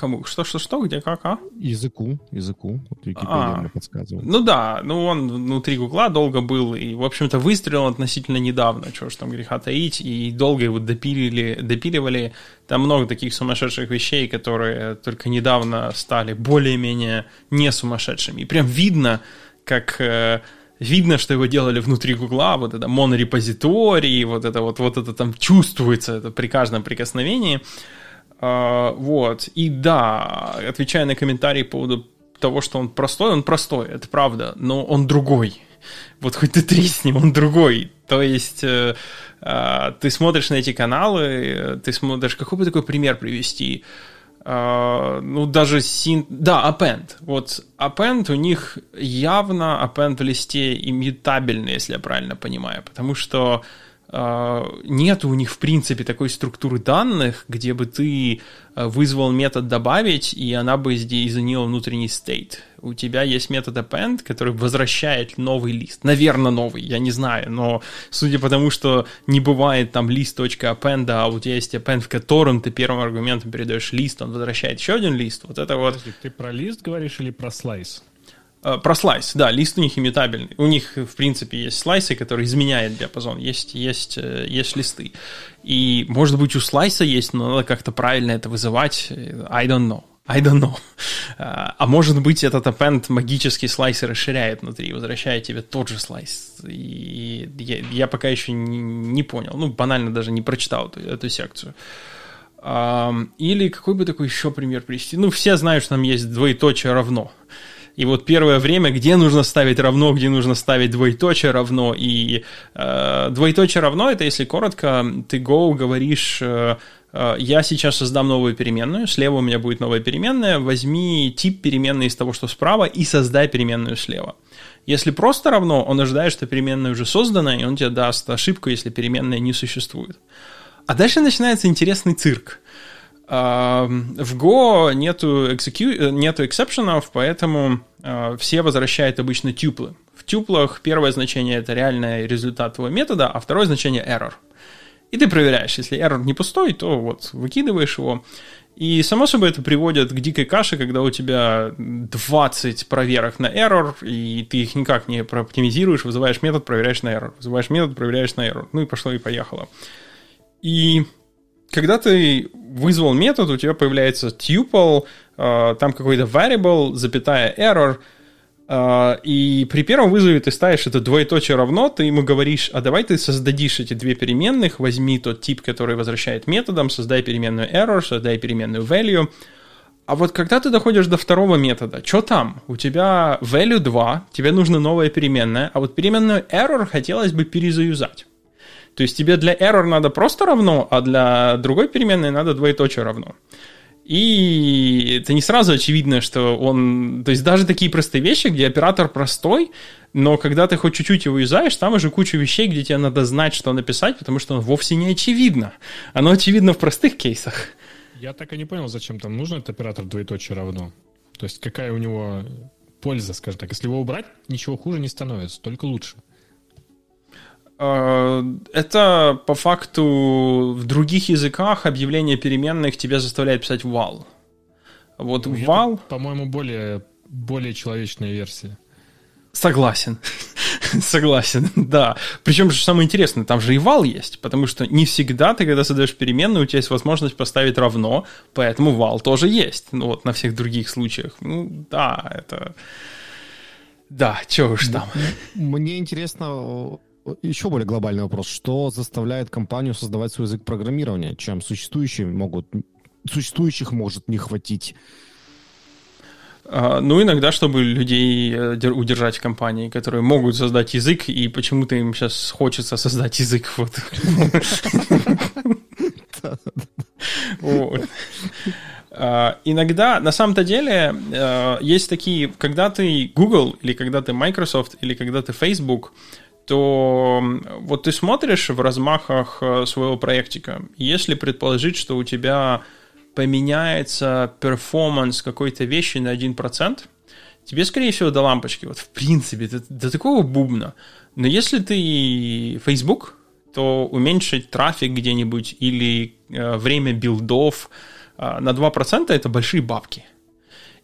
Кому? Что, что, что? Где, как, а? Языку, языку. Вот Википедия а, мне подсказывает. Ну да, ну он внутри Гугла долго был, и, в общем-то, выстрелил относительно недавно, чего ж там греха таить, и долго его допилили, допиливали. Там много таких сумасшедших вещей, которые только недавно стали более-менее не сумасшедшими. И прям видно, как э, видно, что его делали внутри Гугла, вот это монорепозиторий, вот это вот, вот это там чувствуется это при каждом прикосновении. А, вот. И да, отвечая на комментарии по поводу того, что он простой, он простой, это правда, но он другой. Вот хоть ты тресни, он другой. То есть э, э, ты смотришь на эти каналы, ты смотришь, какой бы такой пример привести? Uh, ну, даже син... Да, append. Вот append у них явно append в листе иммутабельный, если я правильно понимаю, потому что а, нет у них, в принципе, такой структуры данных, где бы ты а, вызвал метод добавить, и она бы здесь изменила внутренний стейт. У тебя есть метод append, который возвращает новый лист. Наверное, новый, я не знаю, но судя по тому, что не бывает там list.append, а у тебя есть append, в котором ты первым аргументом передаешь лист, он возвращает еще один лист, вот это вот... Подожди, ты про лист говоришь или про слайс? Э, про слайс, да, лист у них имитабельный. У них, в принципе, есть слайсы, которые изменяют диапазон, есть, есть, э, есть листы. И, может быть, у слайса есть, но надо как-то правильно это вызывать. I don't know. I don't know. Э, а может быть, этот append магический слайс расширяет внутри, возвращает тебе тот же слайс. И я, я пока еще не, не понял. Ну, банально даже не прочитал эту, эту секцию. Или какой бы такой еще пример привести? Ну, все знают, что там есть двоеточие равно. И вот первое время, где нужно ставить равно, где нужно ставить двоеточие равно. И э, двоеточие равно, это если коротко, ты go говоришь э, э, я сейчас создам новую переменную, слева у меня будет новая переменная, возьми тип переменной из того, что справа, и создай переменную слева. Если просто равно, он ожидает, что переменная уже создана, и он тебе даст ошибку, если переменная не существует. А дальше начинается интересный цирк. В Go нету, execu... нету эксепшенов, поэтому э, все возвращают обычно тюплы. В тюплах первое значение это реальный результат твоего метода, а второе значение error. И ты проверяешь, если error не пустой, то вот выкидываешь его. И само собой это приводит к дикой каше, когда у тебя 20 проверок на error, и ты их никак не оптимизируешь, вызываешь метод, проверяешь на error, вызываешь метод, проверяешь на error. Ну и пошло и поехало. И когда ты вызвал метод, у тебя появляется tuple, э, там какой-то variable, запятая error, э, и при первом вызове ты ставишь это двоеточие равно, ты ему говоришь, а давай ты создадишь эти две переменных, возьми тот тип, который возвращает методом, создай переменную error, создай переменную value, а вот когда ты доходишь до второго метода, что там? У тебя value 2, тебе нужна новая переменная, а вот переменную error хотелось бы перезаюзать. То есть тебе для error надо просто равно, а для другой переменной надо двоеточие равно. И это не сразу очевидно, что он... То есть даже такие простые вещи, где оператор простой, но когда ты хоть чуть-чуть его юзаешь, там уже куча вещей, где тебе надо знать, что написать, потому что он вовсе не очевидно. Оно очевидно в простых кейсах. Я так и не понял, зачем там нужен этот оператор двоеточие равно. То есть какая у него польза, скажем так. Если его убрать, ничего хуже не становится, только лучше. Э, это по факту в других языках объявление переменных тебя заставляет писать вал. Вот ну, вал... По-моему, более, более человечная версия. Согласен. Согласен, да. Причем же самое интересное, там же и вал есть, потому что не всегда ты, когда создаешь переменную, у тебя есть возможность поставить равно, поэтому вал тоже есть. Ну вот на всех других случаях. Ну да, это... Да, чего уж там. Мне интересно, еще более глобальный вопрос. Что заставляет компанию создавать свой язык программирования, чем существующие могут, существующих может не хватить? А, ну, иногда, чтобы людей э, удержать в компании, которые могут создать язык, и почему-то им сейчас хочется создать язык. Вот. Uh, иногда, на самом-то деле, uh, есть такие, когда ты Google, или когда ты Microsoft, или когда ты Facebook, то вот ты смотришь в размахах э, своего проектика, если предположить, что у тебя поменяется performance какой-то вещи на 1%, тебе, скорее всего, до лампочки, вот в принципе, до, до такого бубна. Но если ты Facebook, то уменьшить трафик где-нибудь или э, время билдов э, на 2% это большие бабки.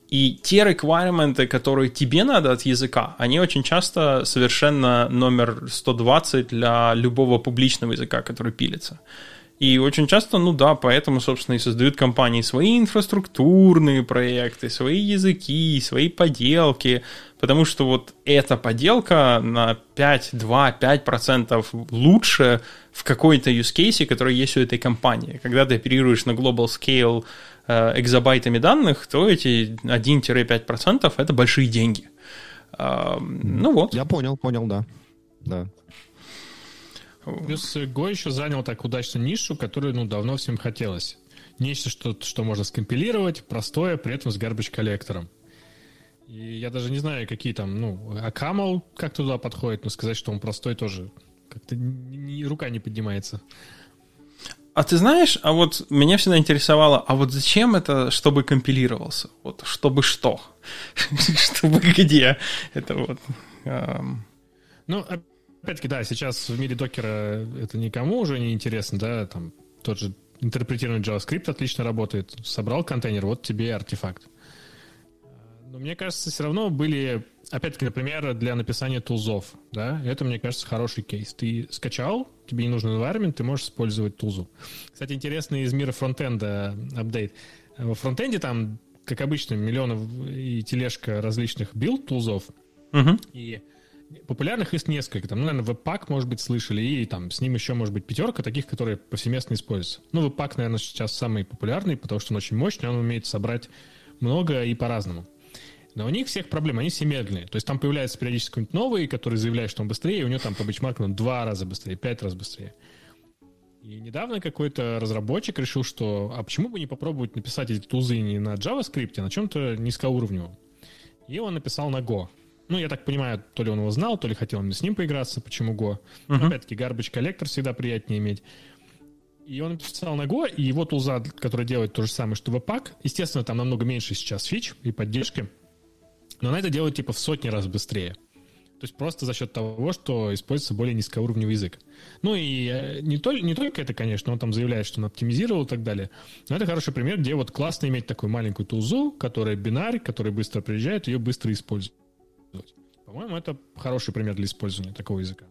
И те requirements, которые тебе надо от языка, они очень часто совершенно номер 120 для любого публичного языка, который пилится. И очень часто, ну да, поэтому, собственно, и создают компании свои инфраструктурные проекты, свои языки, свои поделки, потому что вот эта поделка на 5, 2, 5% лучше в какой-то use case, который есть у этой компании. Когда ты оперируешь на global scale экзобайтами данных, то эти 1-5% это большие деньги. Ну вот. Я понял, понял, да. Да. Плюс Go еще занял так удачно нишу, которую ну, давно всем хотелось. Нечто, что, что можно скомпилировать, простое, при этом с garbage коллектором. И я даже не знаю, какие там, ну, а Camel как туда подходит, но сказать, что он простой тоже как-то рука не поднимается. А ты знаешь, а вот меня всегда интересовало, а вот зачем это, чтобы компилировался? Вот чтобы что? чтобы где? Это вот... Ну, опять-таки, да, сейчас в мире докера это никому уже не интересно, да, там тот же интерпретированный JavaScript отлично работает. Собрал контейнер, вот тебе артефакт. Но мне кажется, все равно были опять-таки, например, для написания тулзов, да, это, мне кажется, хороший кейс. Ты скачал, тебе не нужен environment, ты можешь использовать тулзу. Кстати, интересный из мира фронтенда апдейт. Во фронтенде там, как обычно, миллионов и тележка различных build тулзов, uh-huh. и популярных есть несколько. Там, ну, наверное, Webpack, может быть, слышали, и там с ним еще, может быть, пятерка таких, которые повсеместно используются. Ну, Webpack, наверное, сейчас самый популярный, потому что он очень мощный, он умеет собрать много и по-разному. Но у них всех проблем, они все медленные. То есть там появляется периодически какой-нибудь новый, который заявляет, что он быстрее, и у него там по бенчмарку он два раза быстрее, пять раз быстрее. И недавно какой-то разработчик решил, что а почему бы не попробовать написать эти тузы не на JavaScript, а на чем-то низкоуровневом. И он написал на Go. Ну, я так понимаю, то ли он его знал, то ли хотел с ним поиграться, почему Go. Uh-huh. Опять-таки, garbage коллектор всегда приятнее иметь. И он написал на Go, и его тулза, который делает то же самое, что Webpack, естественно, там намного меньше сейчас фич и поддержки, но она это делает типа в сотни раз быстрее. То есть просто за счет того, что используется более низкоуровневый язык. Ну и э, не, то, не только это, конечно, он там заявляет, что он оптимизировал и так далее, но это хороший пример, где вот классно иметь такую маленькую тулзу, которая бинарь, который быстро приезжает, ее быстро использовать. По-моему, это хороший пример для использования такого языка.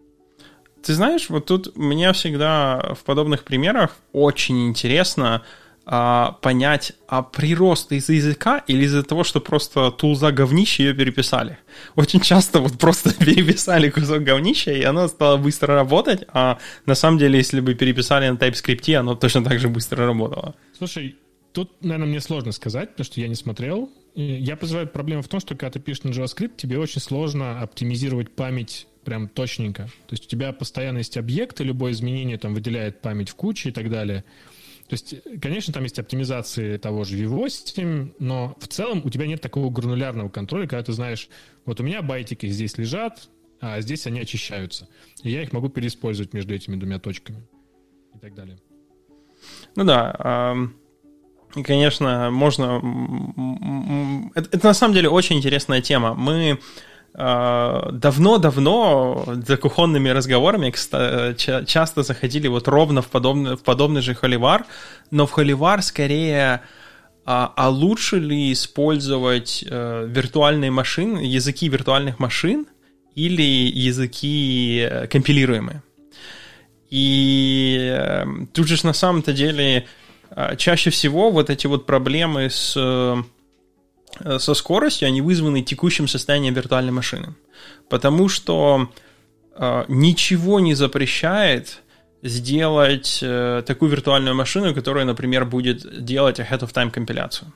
Ты знаешь, вот тут мне всегда в подобных примерах очень интересно а, понять, а прирост из-за языка или из-за того, что просто тулза говнище ее переписали. Очень часто вот просто переписали кусок говнища, и оно стало быстро работать, а на самом деле, если бы переписали на TypeScript, оно точно так же быстро работало. Слушай, тут, наверное, мне сложно сказать, потому что я не смотрел. Я подозреваю, проблема в том, что когда ты пишешь на JavaScript, тебе очень сложно оптимизировать память прям точненько. То есть у тебя постоянно есть объекты, любое изменение там выделяет память в куче и так далее. То есть, конечно, там есть оптимизации того же V8, но в целом у тебя нет такого гранулярного контроля, когда ты знаешь, вот у меня байтики здесь лежат, а здесь они очищаются. И я их могу переиспользовать между этими двумя точками и так далее. Ну да, конечно, можно... Это, это на самом деле очень интересная тема. Мы давно-давно за кухонными разговорами часто заходили вот ровно в подобный, в подобный же холивар, но в холивар скорее а, а лучше ли использовать э, виртуальные машины, языки виртуальных машин или языки э, компилируемые? И э, тут же на самом-то деле а, чаще всего вот эти вот проблемы с Э, со скоростью, они вызваны текущим состоянием виртуальной машины. Потому что э, ничего не запрещает сделать э, такую виртуальную машину, которая, например, будет делать ahead of time компиляцию.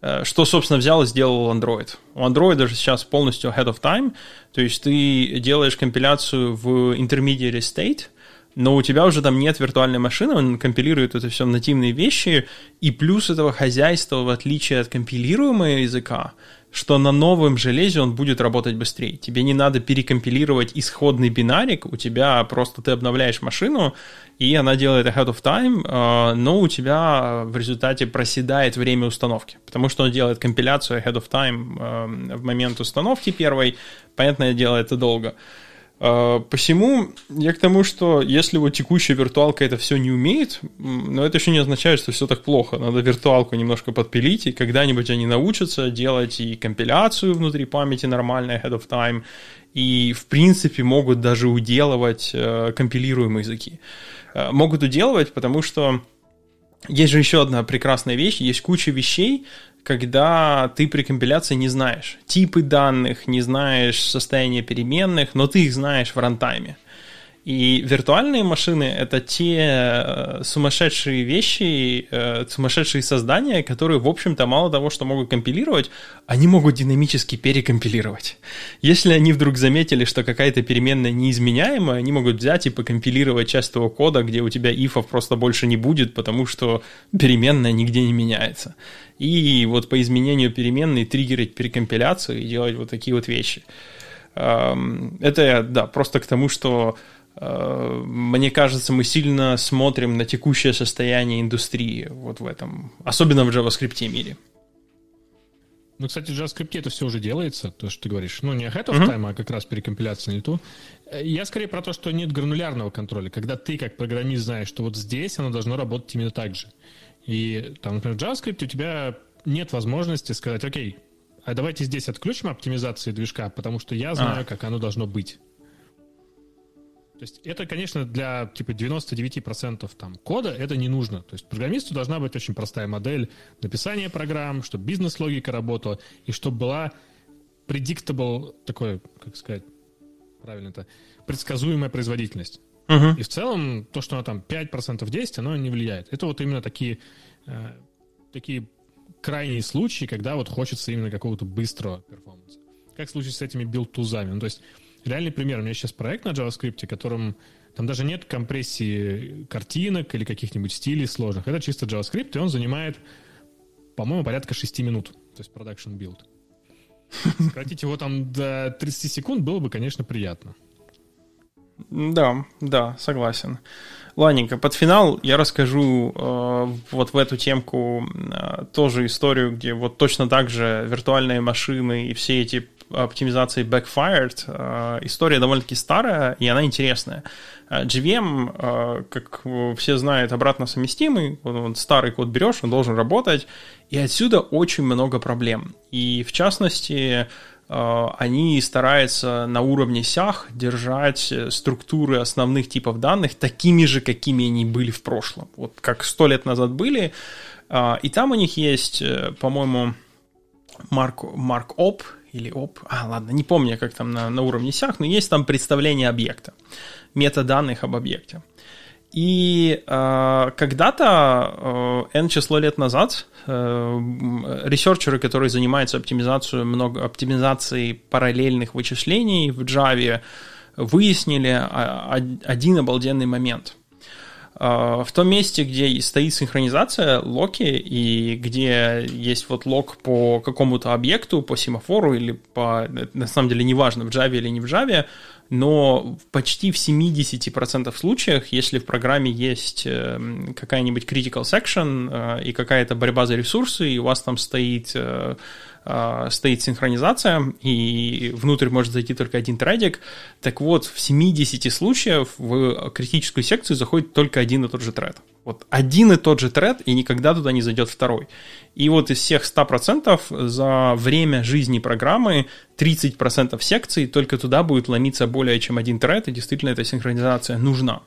Э, что, собственно, взял и сделал Android. У Android даже сейчас полностью ahead of time, то есть ты делаешь компиляцию в intermediate state, но у тебя уже там нет виртуальной машины, он компилирует это все в нативные вещи, и плюс этого хозяйства, в отличие от компилируемого языка, что на новом железе он будет работать быстрее. Тебе не надо перекомпилировать исходный бинарик, у тебя просто ты обновляешь машину, и она делает ahead of time, а, но у тебя в результате проседает время установки, потому что он делает компиляцию ahead of time а, в момент установки первой, понятное дело, это долго. А, посему я к тому, что если вот текущая виртуалка это все не умеет, но это еще не означает, что все так плохо. Надо виртуалку немножко подпилить, и когда-нибудь они научатся делать и компиляцию внутри памяти нормально ahead of time, и в принципе могут даже уделывать э, компилируемые языки. Э, могут уделывать, потому что есть же еще одна прекрасная вещь, есть куча вещей, когда ты при компиляции не знаешь типы данных, не знаешь состояние переменных, но ты их знаешь в рантайме. И виртуальные машины — это те э, сумасшедшие вещи, э, сумасшедшие создания, которые, в общем-то, мало того, что могут компилировать, они могут динамически перекомпилировать. Если они вдруг заметили, что какая-то переменная неизменяемая, они могут взять и покомпилировать часть того кода, где у тебя ифов просто больше не будет, потому что переменная нигде не меняется. И вот по изменению переменной триггерить перекомпиляцию и делать вот такие вот вещи. Это, да, просто к тому, что мне кажется, мы сильно смотрим на текущее состояние индустрии вот в этом, особенно в JavaScript мире. Ну, кстати, в JavaScript это все уже делается, то, что ты говоришь. Ну, не ahead of time, mm-hmm. а как раз перекомпиляция на лету. Я скорее про то, что нет гранулярного контроля, когда ты как программист знаешь, что вот здесь оно должно работать именно так же. И там, например, в JavaScript у тебя нет возможности сказать, окей, а давайте здесь отключим оптимизацию движка, потому что я знаю, а. как оно должно быть. То есть это, конечно, для типа 99% там, кода это не нужно. То есть программисту должна быть очень простая модель написания программ, чтобы бизнес-логика работала, и чтобы была predictable, такое, как сказать, правильно это, предсказуемая производительность. Uh-huh. И в целом то, что оно там 5% 10, оно не влияет. Это вот именно такие, э, такие крайние случаи, когда вот хочется именно какого-то быстрого перформанса. Как в случае с этими билд-тузами. Ну, то есть реальный пример. У меня сейчас проект на JavaScript, которым там даже нет компрессии картинок или каких-нибудь стилей сложных. Это чисто JavaScript, и он занимает, по-моему, порядка 6 минут. То есть production build. Сократить его там до 30 секунд было бы, конечно, приятно. Да, да, согласен. Ладненько, под финал я расскажу э, вот в эту темку э, тоже историю, где вот точно так же виртуальные машины и все эти оптимизации backfired. Э, история довольно-таки старая, и она интересная. Э, GVM, э, как все знают, обратно совместимый. Вот старый код берешь, он должен работать. И отсюда очень много проблем. И в частности, они стараются на уровне сях держать структуры основных типов данных такими же, какими они были в прошлом. Вот как сто лет назад были. И там у них есть, по-моему, Mark, Mark или оп, а ладно, не помню, как там на, на уровне сях, но есть там представление объекта, метаданных об объекте. И э, когда-то, э, n число лет назад, э, ресерчеры, которые занимаются оптимизацией, много, оптимизацией параллельных вычислений в Java, выяснили один обалденный момент. А, в том месте, где стоит синхронизация локи, и где есть вот лог по какому-то объекту, по семафору или по... На самом деле неважно, в Java или не в Java, но почти в 70% случаях, если в программе есть эм, какая-нибудь critical section э, и какая-то борьба за ресурсы, и у вас там стоит э, стоит синхронизация, и внутрь может зайти только один тредик. Так вот, в 70 случаях в критическую секцию заходит только один и тот же тред. Вот один и тот же тред, и никогда туда не зайдет второй. И вот из всех 100% за время жизни программы 30% секций только туда будет ломиться более чем один тред, и действительно эта синхронизация нужна.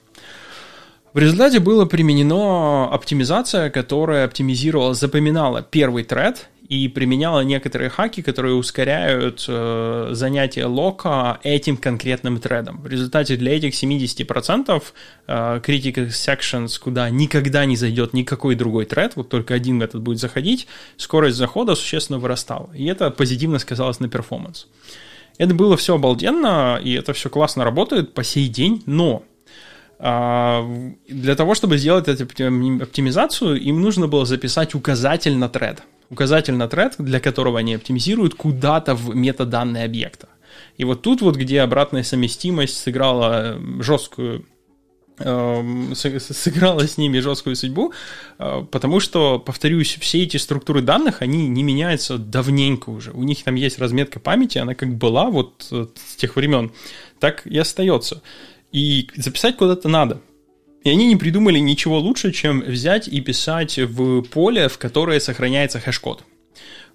В результате была применена оптимизация, которая оптимизировала, запоминала первый тред и применяла некоторые хаки, которые ускоряют э, занятие лока этим конкретным тредом. В результате для этих 70% э, critical sections, куда никогда не зайдет никакой другой тред, вот только один метод будет заходить, скорость захода существенно вырастала. И это позитивно сказалось на перформанс. Это было все обалденно, и это все классно работает по сей день, но а, для того, чтобы сделать эту оптимизацию, им нужно было записать указатель на тред указатель на тред, для которого они оптимизируют куда-то в метаданные объекта. И вот тут вот, где обратная совместимость сыграла жесткую эм, сыграла с ними жесткую судьбу, э, потому что, повторюсь, все эти структуры данных, они не меняются давненько уже. У них там есть разметка памяти, она как была вот с тех времен, так и остается. И записать куда-то надо. И они не придумали ничего лучше, чем взять и писать в поле, в которое сохраняется хэш-код.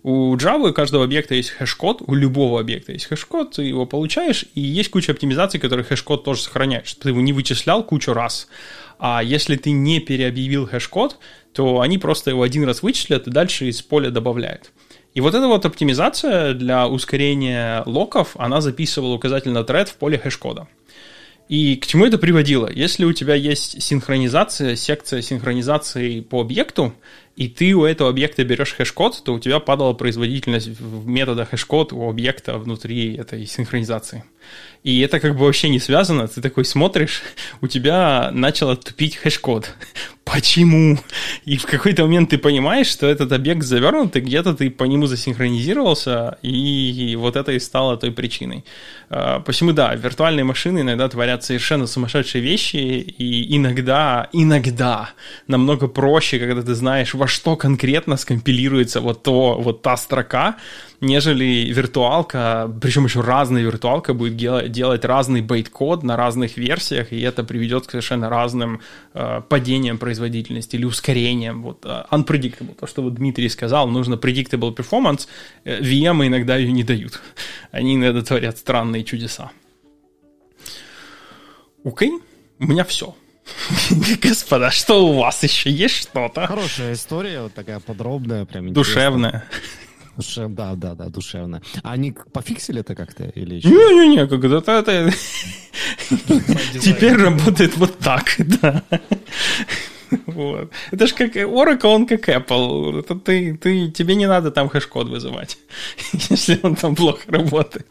У Java каждого объекта есть хэш-код, у любого объекта есть хэш-код, ты его получаешь, и есть куча оптимизаций, которые хэш-код тоже сохраняешь. Ты его не вычислял кучу раз. А если ты не переобъявил хэш-код, то они просто его один раз вычислят и дальше из поля добавляют. И вот эта вот оптимизация для ускорения локов, она записывала указатель на тред в поле хэш-кода. И к чему это приводило? Если у тебя есть синхронизация, секция синхронизации по объекту, и ты у этого объекта берешь хэш-код, то у тебя падала производительность в метода хэш-код у объекта внутри этой синхронизации. И это как бы вообще не связано. Ты такой смотришь, у тебя начало тупить хэш-код. Почему? И в какой-то момент ты понимаешь, что этот объект завернут, и где-то ты по нему засинхронизировался, и вот это и стало той причиной. А, почему, да, виртуальные машины иногда творят совершенно сумасшедшие вещи, и иногда, иногда намного проще, когда ты знаешь, во что конкретно скомпилируется вот, то, вот та строка, нежели виртуалка, причем еще разная виртуалка будет делать разный бейт-код на разных версиях, и это приведет к совершенно разным э, падениям производительности или ускорениям. Вот, uh, unpredictable, то, что вот Дмитрий сказал, нужно predictable performance, э, VM иногда ее не дают. Они иногда творят странные чудеса. Окей, okay. у меня все. Господа, что у вас еще есть что-то? Хорошая история, вот такая подробная, прям Душевная. Душев, да, да, да, душевно. А они пофиксили это как-то или еще? Не-не-не, как это, это... Теперь работает вот так, да. Вот. Это же как Oracle, он как Apple. Это ты, ты, тебе не надо там хэш-код вызывать, если он там плохо работает.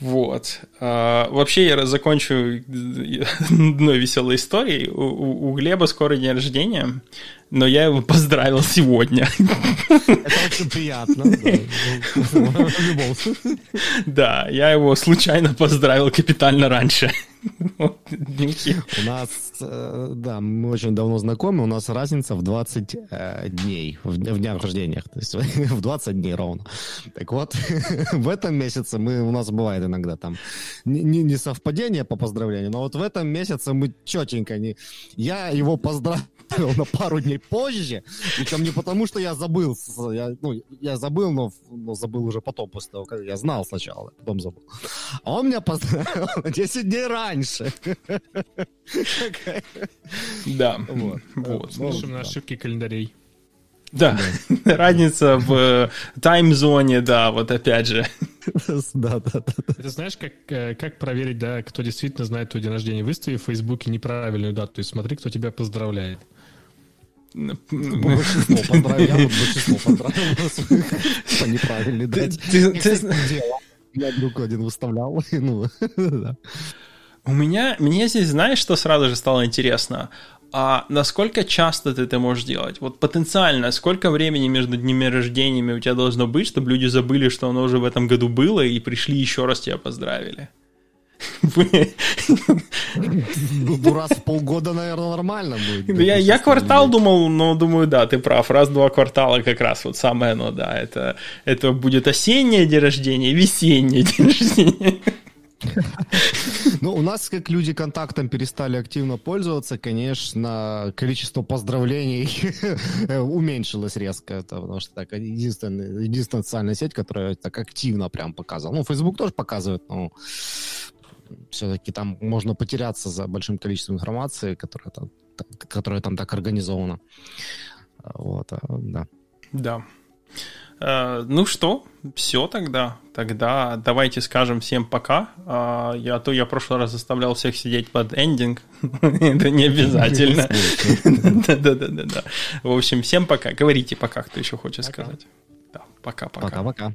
Вот. А, вообще я закончу одной веселой историей. У, у, у Глеба скоро день рождения, но я его поздравил сегодня. Это очень приятно. Да, я его случайно поздравил капитально раньше. У нас, э, да, мы очень давно знакомы, у нас разница в 20 э, дней, в, в днях рождения, то есть в 20 дней ровно. Так вот, в этом месяце мы, у нас бывает иногда там не, не совпадение по поздравлению, но вот в этом месяце мы четенько, не, я его поздравил на пару дней позже, причем не потому, что я забыл, я, ну, я забыл, но, но забыл уже потом, после того, как я знал сначала, потом забыл. А он меня поздравил на 10 дней раньше. Да. Вот. вот. Смотрим на ошибки календарей. Да, разница в э, тайм-зоне, да, вот опять же. Да, да, да. Это знаешь, как, э, как проверить, да, кто действительно знает твой день рождения? Выстави в Фейсбуке неправильную дату, то есть смотри, кто тебя поздравляет. Большинство вот большинство поздравил по неправильной дате. Я друг один выставлял, ну, да. У меня, мне здесь, знаешь, что сразу же стало интересно? А насколько часто ты это можешь делать? Вот потенциально, сколько времени между днями рождениями у тебя должно быть, чтобы люди забыли, что оно уже в этом году было, и пришли еще раз тебя поздравили? Ну, раз в полгода, наверное, нормально будет. Я, я квартал думал, но думаю, да, ты прав. Раз-два квартала как раз вот самое оно, да. Это, это будет осеннее день рождения, весеннее день рождения. Ну, у нас, как люди контактом перестали активно пользоваться, конечно, количество поздравлений уменьшилось резко, это, потому что так единственная, единственная социальная сеть, которая так активно прям показывала. Ну, Facebook тоже показывает, но все-таки там можно потеряться за большим количеством информации, которая там, которая там так организована. Вот, а, да. Да. Э, ну что, все тогда. Тогда давайте скажем всем пока. А, я, а то я в прошлый раз заставлял всех сидеть под эндинг. Это не обязательно. Да-да-да. В общем, всем пока. Говорите пока, кто еще хочет сказать. Пока-пока. Пока-пока.